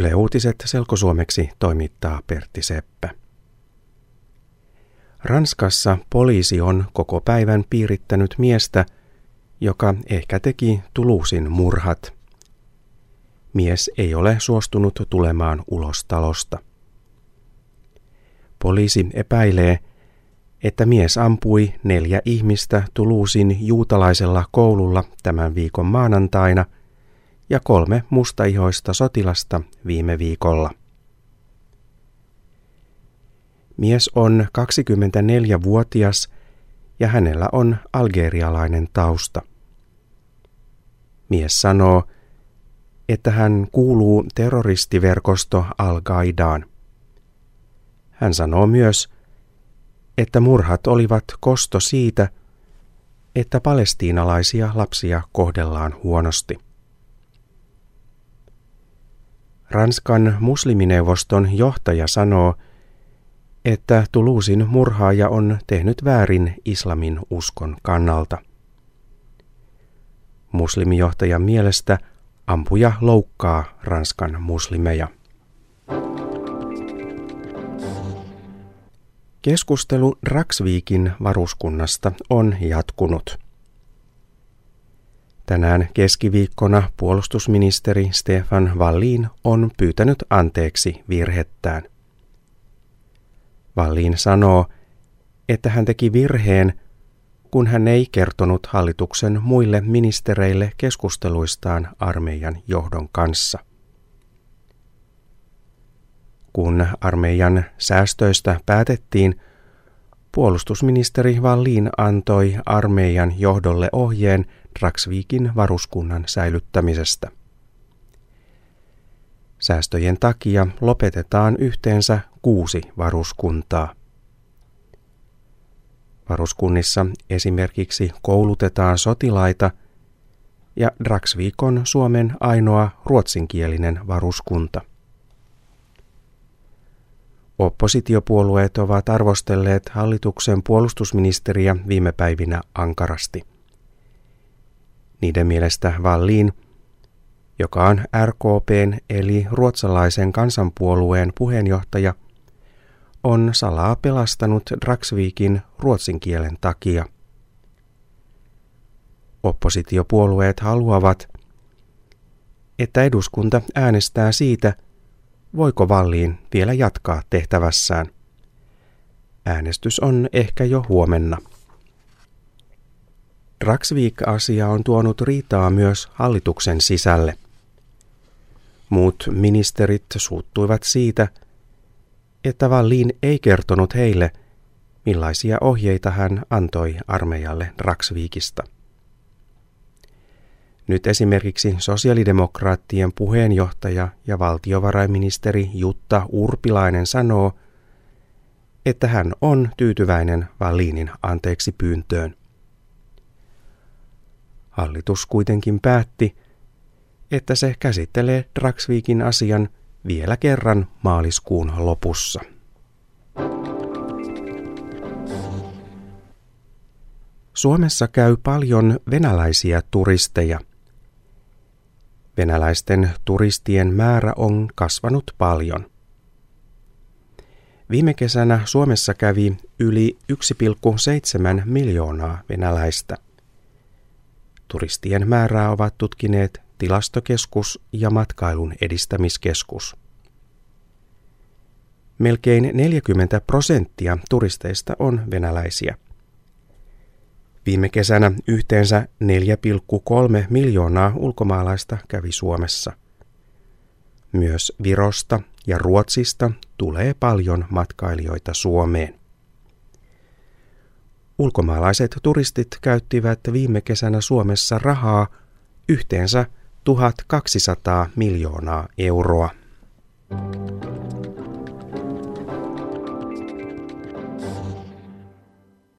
Yle Uutiset selkosuomeksi toimittaa Pertti Seppä. Ranskassa poliisi on koko päivän piirittänyt miestä, joka ehkä teki Tuluusin murhat. Mies ei ole suostunut tulemaan ulos talosta. Poliisi epäilee, että mies ampui neljä ihmistä Tuluusin juutalaisella koululla tämän viikon maanantaina – ja kolme mustaihoista sotilasta viime viikolla. Mies on 24-vuotias ja hänellä on algerialainen tausta. Mies sanoo, että hän kuuluu terroristiverkosto Al-Qaidaan. Hän sanoo myös, että murhat olivat kosto siitä, että palestiinalaisia lapsia kohdellaan huonosti. Ranskan muslimineuvoston johtaja sanoo, että Tuluusin murhaaja on tehnyt väärin islamin uskon kannalta. Muslimijohtajan mielestä ampuja loukkaa Ranskan muslimeja. Keskustelu Draksviikin varuskunnasta on jatkunut. Tänään keskiviikkona puolustusministeri Stefan Wallin on pyytänyt anteeksi virhettään. Wallin sanoo, että hän teki virheen, kun hän ei kertonut hallituksen muille ministereille keskusteluistaan armeijan johdon kanssa. Kun armeijan säästöistä päätettiin, puolustusministeri Wallin antoi armeijan johdolle ohjeen – Draksvikin varuskunnan säilyttämisestä. Säästöjen takia lopetetaan yhteensä kuusi varuskuntaa. Varuskunnissa esimerkiksi koulutetaan sotilaita ja Draksvik on Suomen ainoa ruotsinkielinen varuskunta. Oppositiopuolueet ovat arvostelleet hallituksen puolustusministeriä viime päivinä ankarasti. Niiden mielestä Wallin, joka on RKPn eli ruotsalaisen kansanpuolueen puheenjohtaja, on salaa pelastanut Draksvikin ruotsin kielen takia. Oppositiopuolueet haluavat, että eduskunta äänestää siitä, voiko Valliin vielä jatkaa tehtävässään. Äänestys on ehkä jo huomenna. Draksvik-asia on tuonut riitaa myös hallituksen sisälle. Muut ministerit suuttuivat siitä, että Vallin ei kertonut heille, millaisia ohjeita hän antoi armeijalle Draksvikista. Nyt esimerkiksi sosiaalidemokraattien puheenjohtaja ja valtiovarainministeri Jutta Urpilainen sanoo, että hän on tyytyväinen Vallinin anteeksi pyyntöön. Hallitus kuitenkin päätti, että se käsittelee Draksvikin asian vielä kerran maaliskuun lopussa. Suomessa käy paljon venäläisiä turisteja. Venäläisten turistien määrä on kasvanut paljon. Viime kesänä Suomessa kävi yli 1,7 miljoonaa venäläistä. Turistien määrää ovat tutkineet tilastokeskus ja matkailun edistämiskeskus. Melkein 40 prosenttia turisteista on venäläisiä. Viime kesänä yhteensä 4,3 miljoonaa ulkomaalaista kävi Suomessa. Myös Virosta ja Ruotsista tulee paljon matkailijoita Suomeen. Ulkomaalaiset turistit käyttivät viime kesänä Suomessa rahaa yhteensä 1200 miljoonaa euroa.